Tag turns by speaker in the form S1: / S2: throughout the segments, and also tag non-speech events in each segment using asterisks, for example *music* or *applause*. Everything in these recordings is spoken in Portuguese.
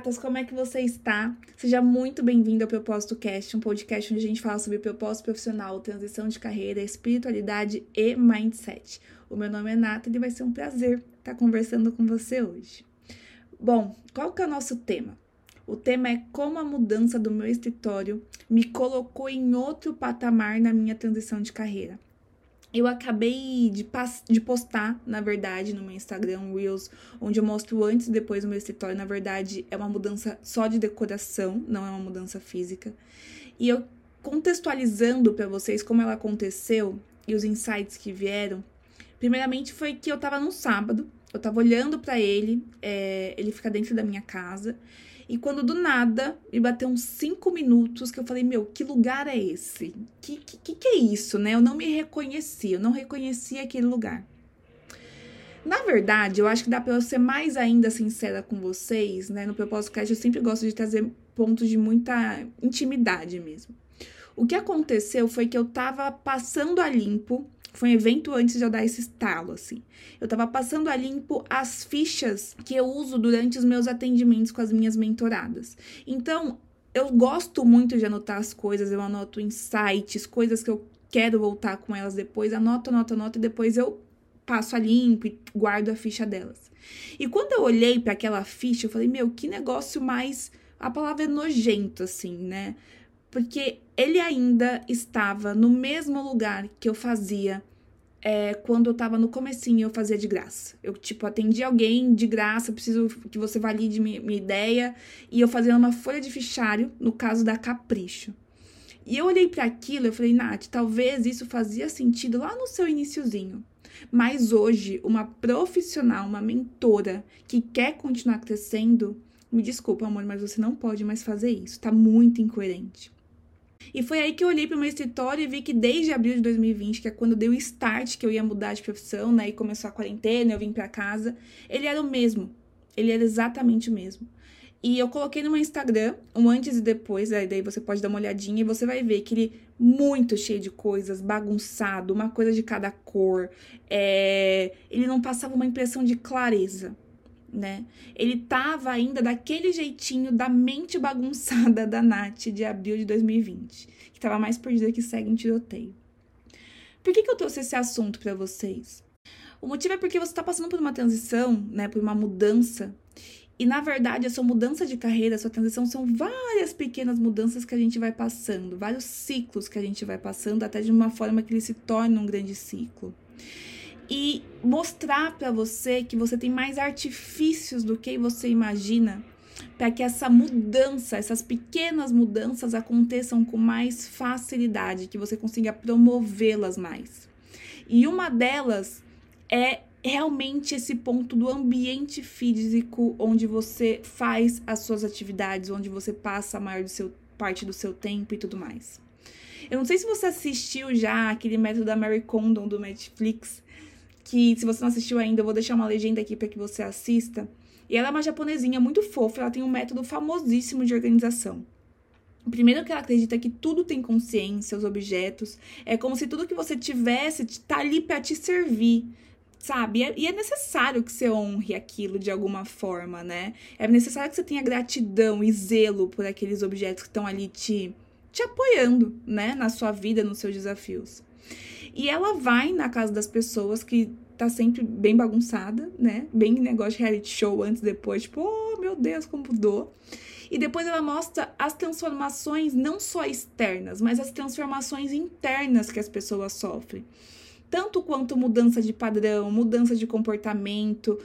S1: gatas, como é que você está? Seja muito bem-vindo ao Propósito Cast, um podcast onde a gente fala sobre propósito profissional, transição de carreira, espiritualidade e mindset. O meu nome é Nata e vai ser um prazer estar conversando com você hoje. Bom, qual que é o nosso tema? O tema é como a mudança do meu escritório me colocou em outro patamar na minha transição de carreira eu acabei de, de postar, na verdade, no meu Instagram Reels, onde eu mostro antes e depois do meu escritório. Na verdade, é uma mudança só de decoração, não é uma mudança física. E eu contextualizando para vocês como ela aconteceu e os insights que vieram. Primeiramente foi que eu tava num sábado, eu tava olhando para ele, é, ele fica dentro da minha casa, e quando do nada me bateu uns cinco minutos que eu falei, meu, que lugar é esse? Que, que, que é isso, né? Eu não me reconhecia, eu não reconhecia aquele lugar. Na verdade, eu acho que dá para eu ser mais ainda sincera com vocês, né? No Propósito Cast, eu sempre gosto de trazer pontos de muita intimidade mesmo. O que aconteceu foi que eu tava passando a limpo foi um evento antes de eu dar esse estalo, assim. Eu tava passando a limpo as fichas que eu uso durante os meus atendimentos com as minhas mentoradas. Então, eu gosto muito de anotar as coisas, eu anoto insights, coisas que eu quero voltar com elas depois, anoto, anoto, anoto e depois eu passo a limpo e guardo a ficha delas. E quando eu olhei para aquela ficha, eu falei: "Meu, que negócio mais a palavra é nojento assim, né? Porque ele ainda estava no mesmo lugar que eu fazia é, quando eu tava no comecinho, eu fazia de graça. Eu, tipo, atendi alguém de graça, preciso que você valide minha, minha ideia. E eu fazia uma folha de fichário, no caso da Capricho. E eu olhei para aquilo e falei, Nath, talvez isso fazia sentido lá no seu iniciozinho. Mas hoje, uma profissional, uma mentora que quer continuar crescendo, me desculpa, amor, mas você não pode mais fazer isso. Tá muito incoerente. E foi aí que eu olhei para o meu escritório e vi que desde abril de 2020, que é quando deu o start que eu ia mudar de profissão, né, e começou a quarentena, eu vim para casa, ele era o mesmo. Ele era exatamente o mesmo. E eu coloquei no meu Instagram um antes e depois, aí daí você pode dar uma olhadinha e você vai ver que ele muito cheio de coisas, bagunçado, uma coisa de cada cor. É... Ele não passava uma impressão de clareza né? Ele tava ainda daquele jeitinho da mente bagunçada da Nath de abril de 2020, que tava mais perdida que segue em tiroteio. Por que, que eu trouxe esse assunto para vocês? O motivo é porque você está passando por uma transição, né, por uma mudança. E na verdade, a sua mudança de carreira, a sua transição são várias pequenas mudanças que a gente vai passando, vários ciclos que a gente vai passando, até de uma forma que ele se torne um grande ciclo e mostrar para você que você tem mais artifícios do que você imagina para que essa mudança, essas pequenas mudanças aconteçam com mais facilidade, que você consiga promovê-las mais. E uma delas é realmente esse ponto do ambiente físico onde você faz as suas atividades, onde você passa a maior do seu, parte do seu tempo e tudo mais. Eu não sei se você assistiu já aquele método da Mary Condon do Netflix, que se você não assistiu ainda, eu vou deixar uma legenda aqui para que você assista. E ela é uma japonesinha muito fofa, ela tem um método famosíssimo de organização. Primeiro que ela acredita que tudo tem consciência, os objetos, é como se tudo que você tivesse tá ali para te servir, sabe? E é necessário que você honre aquilo de alguma forma, né? É necessário que você tenha gratidão e zelo por aqueles objetos que estão ali te, te apoiando, né? Na sua vida, nos seus desafios. E ela vai na casa das pessoas que tá sempre bem bagunçada, né? Bem negócio de reality show antes e depois, tipo, oh meu Deus, como mudou. E depois ela mostra as transformações não só externas, mas as transformações internas que as pessoas sofrem. Tanto quanto mudança de padrão, mudança de comportamento,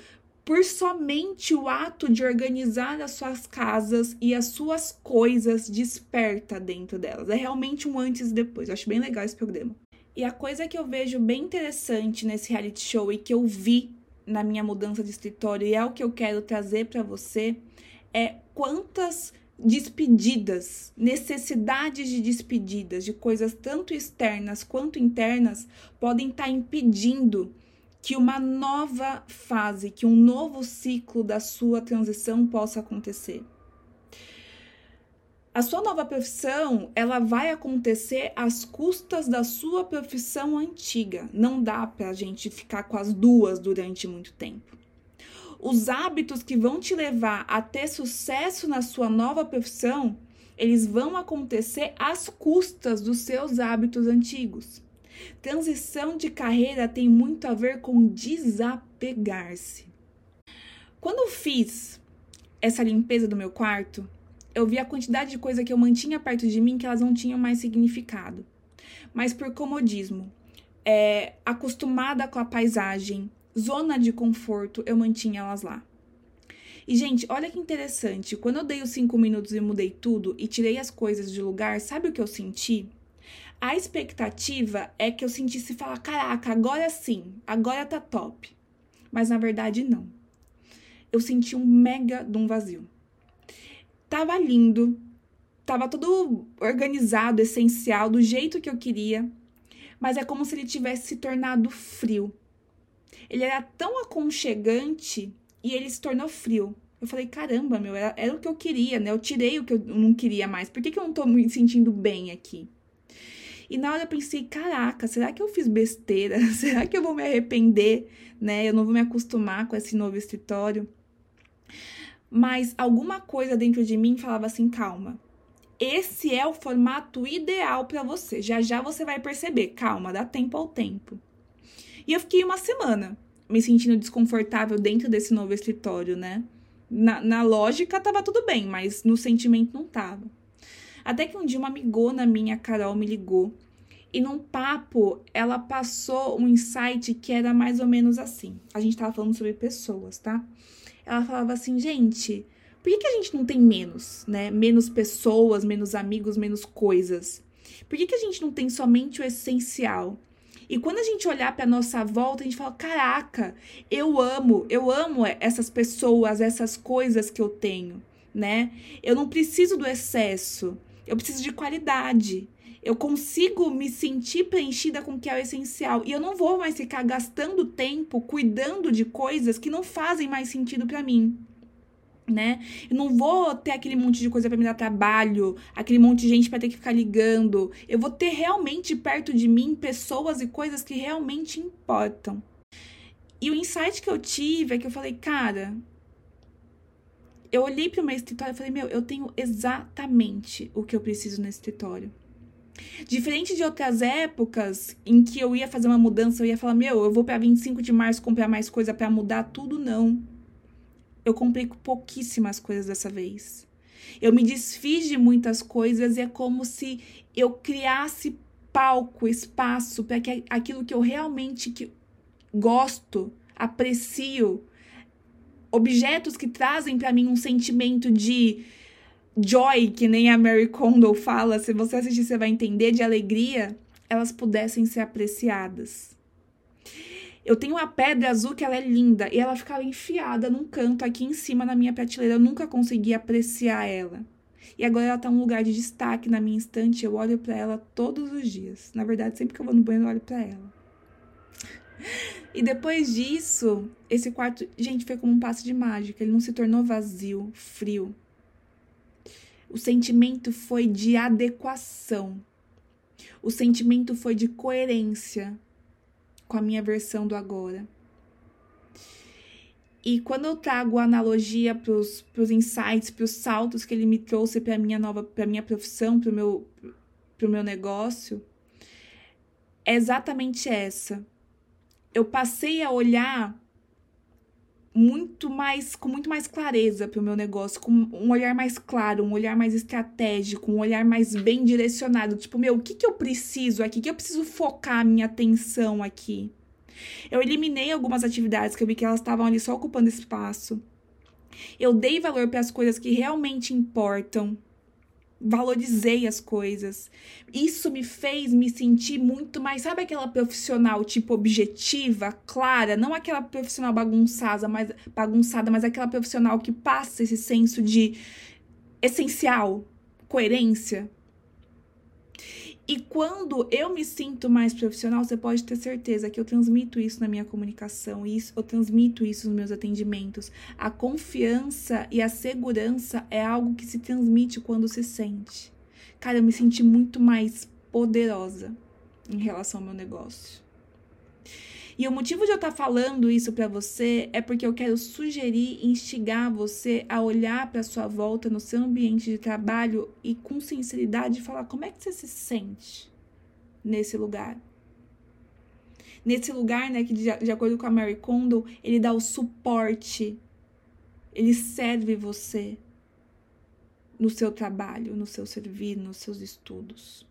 S1: por somente o ato de organizar as suas casas e as suas coisas desperta dentro delas. É realmente um antes e depois. Eu acho bem legal esse programa. E a coisa que eu vejo bem interessante nesse reality show e que eu vi na minha mudança de escritório e é o que eu quero trazer para você é quantas despedidas, necessidades de despedidas de coisas tanto externas quanto internas podem estar tá impedindo que uma nova fase, que um novo ciclo da sua transição possa acontecer. A sua nova profissão, ela vai acontecer às custas da sua profissão antiga. Não dá para a gente ficar com as duas durante muito tempo. Os hábitos que vão te levar a ter sucesso na sua nova profissão, eles vão acontecer às custas dos seus hábitos antigos. Transição de carreira tem muito a ver com desapegar-se. Quando eu fiz essa limpeza do meu quarto, eu vi a quantidade de coisa que eu mantinha perto de mim que elas não tinham mais significado. Mas por comodismo, é, acostumada com a paisagem, zona de conforto, eu mantinha elas lá. E, gente, olha que interessante. Quando eu dei os cinco minutos e mudei tudo e tirei as coisas de lugar, sabe o que eu senti? A expectativa é que eu sentisse falar: caraca, agora sim, agora tá top. Mas na verdade, não. Eu senti um mega de um vazio. Tava lindo, tava tudo organizado, essencial, do jeito que eu queria, mas é como se ele tivesse se tornado frio. Ele era tão aconchegante e ele se tornou frio. Eu falei, caramba, meu, era, era, o que eu queria, né? Eu tirei o que eu não queria mais. Por que, que eu não tô me sentindo bem aqui? E na hora eu pensei, caraca, será que eu fiz besteira? *laughs* será que eu vou me arrepender, né? Eu não vou me acostumar com esse novo escritório? Mas alguma coisa dentro de mim falava assim, calma. Esse é o formato ideal para você. Já já você vai perceber. Calma, dá tempo ao tempo. E eu fiquei uma semana me sentindo desconfortável dentro desse novo escritório, né? Na, na lógica tava tudo bem, mas no sentimento não tava. Até que um dia uma amigona minha, Carol, me ligou. E num papo, ela passou um insight que era mais ou menos assim. A gente tava falando sobre pessoas, tá? Ela falava assim, gente, por que, que a gente não tem menos, né? Menos pessoas, menos amigos, menos coisas? Por que, que a gente não tem somente o essencial? E quando a gente olhar para nossa volta, a gente fala: caraca, eu amo, eu amo essas pessoas, essas coisas que eu tenho, né? Eu não preciso do excesso, eu preciso de qualidade. Eu consigo me sentir preenchida com o que é o essencial. E eu não vou mais ficar gastando tempo cuidando de coisas que não fazem mais sentido para mim né? Eu não vou ter aquele monte de coisa para me dar trabalho, aquele monte de gente para ter que ficar ligando. Eu vou ter realmente perto de mim pessoas e coisas que realmente importam. E o insight que eu tive é que eu falei, cara, eu olhei para o meu escritório e falei, meu, eu tenho exatamente o que eu preciso no escritório. Diferente de outras épocas em que eu ia fazer uma mudança, eu ia falar, meu, eu vou para 25 de março comprar mais coisa para mudar tudo, não eu comprei pouquíssimas coisas dessa vez. Eu me desfiz de muitas coisas e é como se eu criasse palco, espaço para que aquilo que eu realmente que gosto, aprecio, objetos que trazem para mim um sentimento de joy, que nem a Mary Kondo fala, se você assistir você vai entender, de alegria, elas pudessem ser apreciadas. Eu tenho uma pedra azul que ela é linda e ela ficava enfiada num canto aqui em cima na minha prateleira. Eu nunca consegui apreciar ela. E agora ela tá um lugar de destaque na minha estante. Eu olho para ela todos os dias. Na verdade, sempre que eu vou no banheiro, eu olho para ela. E depois disso, esse quarto, gente, foi como um passo de mágica. Ele não se tornou vazio, frio. O sentimento foi de adequação. O sentimento foi de coerência com a minha versão do agora. E quando eu trago a analogia para os insights, para os saltos que ele me trouxe para a minha nova, para minha profissão, para o meu, pro meu negócio, é exatamente essa. Eu passei a olhar muito mais com muito mais clareza para o meu negócio, com um olhar mais claro, um olhar mais estratégico, um olhar mais bem direcionado. Tipo, meu, o que, que eu preciso aqui? O que eu preciso focar a minha atenção aqui? Eu eliminei algumas atividades que eu vi que elas estavam ali só ocupando espaço. Eu dei valor para as coisas que realmente importam. Valorizei as coisas. Isso me fez me sentir muito mais, sabe aquela profissional tipo objetiva, clara, não aquela profissional bagunçada, mas bagunçada, mas aquela profissional que passa esse senso de essencial, coerência. E quando eu me sinto mais profissional, você pode ter certeza que eu transmito isso na minha comunicação, isso, eu transmito isso nos meus atendimentos. A confiança e a segurança é algo que se transmite quando se sente. Cara, eu me senti muito mais poderosa em relação ao meu negócio. E o motivo de eu estar tá falando isso para você é porque eu quero sugerir instigar você a olhar para sua volta no seu ambiente de trabalho e com sinceridade falar como é que você se sente nesse lugar. Nesse lugar, né, que de, de acordo com a Mary Kondo, ele dá o suporte, ele serve você no seu trabalho, no seu servir, nos seus estudos.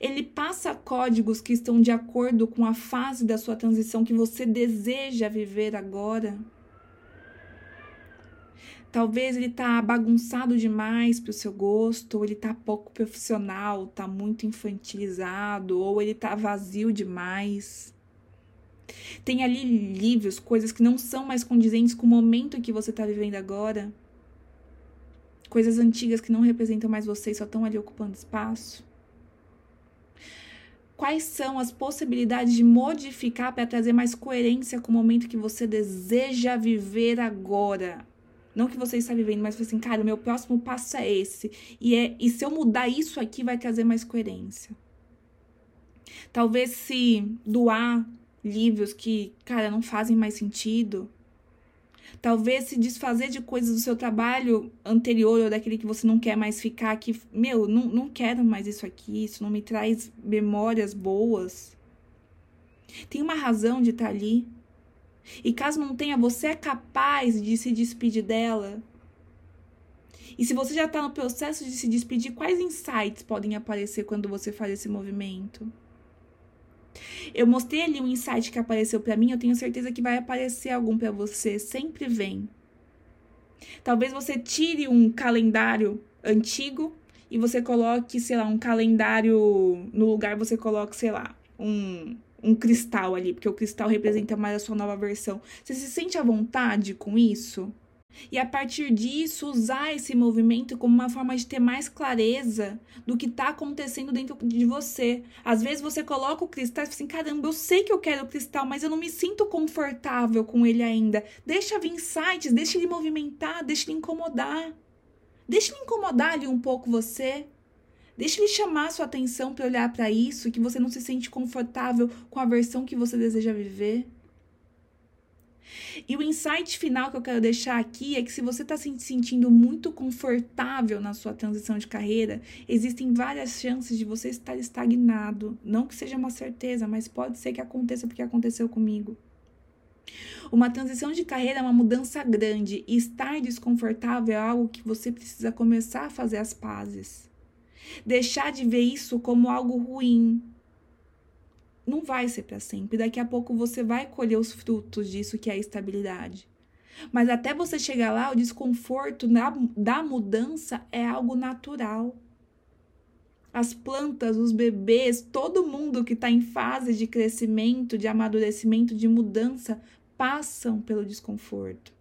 S1: Ele passa códigos que estão de acordo com a fase da sua transição que você deseja viver agora. Talvez ele tá bagunçado demais para o seu gosto, ou ele tá pouco profissional, tá muito infantilizado, ou ele tá vazio demais. Tem ali livros, coisas que não são mais condizentes com o momento que você está vivendo agora. Coisas antigas que não representam mais você e só estão ali ocupando espaço quais são as possibilidades de modificar para trazer mais coerência com o momento que você deseja viver agora. Não que você está vivendo, mas assim, cara, o meu próximo passo é esse. E, é, e se eu mudar isso aqui, vai trazer mais coerência. Talvez se doar livros que, cara, não fazem mais sentido, Talvez se desfazer de coisas do seu trabalho anterior ou daquele que você não quer mais ficar, que, meu, não, não quero mais isso aqui, isso não me traz memórias boas. Tem uma razão de estar tá ali. E caso não tenha, você é capaz de se despedir dela. E se você já está no processo de se despedir, quais insights podem aparecer quando você faz esse movimento? Eu mostrei ali um insight que apareceu para mim, eu tenho certeza que vai aparecer algum para você, sempre vem. Talvez você tire um calendário antigo e você coloque, sei lá, um calendário no lugar você coloque, sei lá, um um cristal ali, porque o cristal representa mais a sua nova versão. Você se sente à vontade com isso? E a partir disso, usar esse movimento como uma forma de ter mais clareza do que está acontecendo dentro de você. Às vezes você coloca o cristal e fala assim: caramba, eu sei que eu quero o cristal, mas eu não me sinto confortável com ele ainda. Deixa vir insights, deixa ele movimentar, deixa ele incomodar. Deixa ele incomodar ali um pouco você. Deixa ele chamar sua atenção para olhar para isso, que você não se sente confortável com a versão que você deseja viver. E o insight final que eu quero deixar aqui é que se você está se sentindo muito confortável na sua transição de carreira, existem várias chances de você estar estagnado. Não que seja uma certeza, mas pode ser que aconteça porque aconteceu comigo. Uma transição de carreira é uma mudança grande e estar desconfortável é algo que você precisa começar a fazer as pazes. Deixar de ver isso como algo ruim, não vai ser para sempre. Daqui a pouco você vai colher os frutos disso que é a estabilidade. Mas até você chegar lá, o desconforto da, da mudança é algo natural. As plantas, os bebês, todo mundo que está em fase de crescimento, de amadurecimento, de mudança, passam pelo desconforto.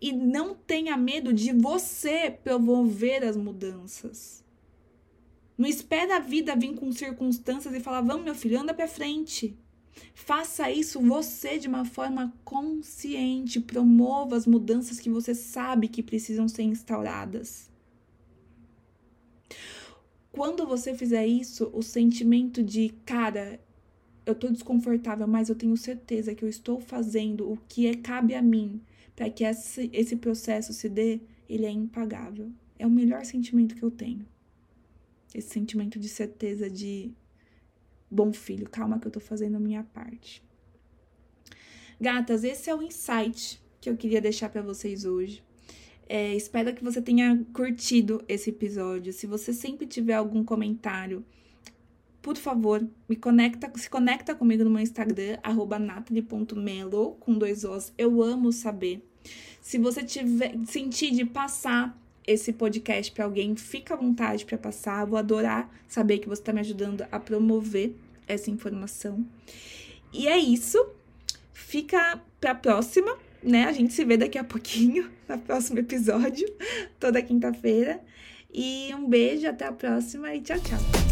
S1: E não tenha medo de você promover as mudanças. Não espera a vida vir com circunstâncias e falar: vamos, meu filho, anda para frente. Faça isso você de uma forma consciente. Promova as mudanças que você sabe que precisam ser instauradas. Quando você fizer isso, o sentimento de, cara, eu tô desconfortável, mas eu tenho certeza que eu estou fazendo o que é, cabe a mim para que esse, esse processo se dê, ele é impagável. É o melhor sentimento que eu tenho esse sentimento de certeza de bom filho, calma que eu tô fazendo a minha parte. Gatas, esse é o insight que eu queria deixar para vocês hoje. É, espero que você tenha curtido esse episódio. Se você sempre tiver algum comentário, por favor, me conecta, se conecta comigo no meu Instagram, natalie.melo, com dois Os. Eu amo saber. Se você tiver sentir de passar esse podcast para alguém, fica à vontade para passar. Vou adorar saber que você está me ajudando a promover essa informação. E é isso. Fica para a próxima, né? A gente se vê daqui a pouquinho, *laughs* no próximo episódio, toda quinta-feira. E um beijo, até a próxima e tchau, tchau.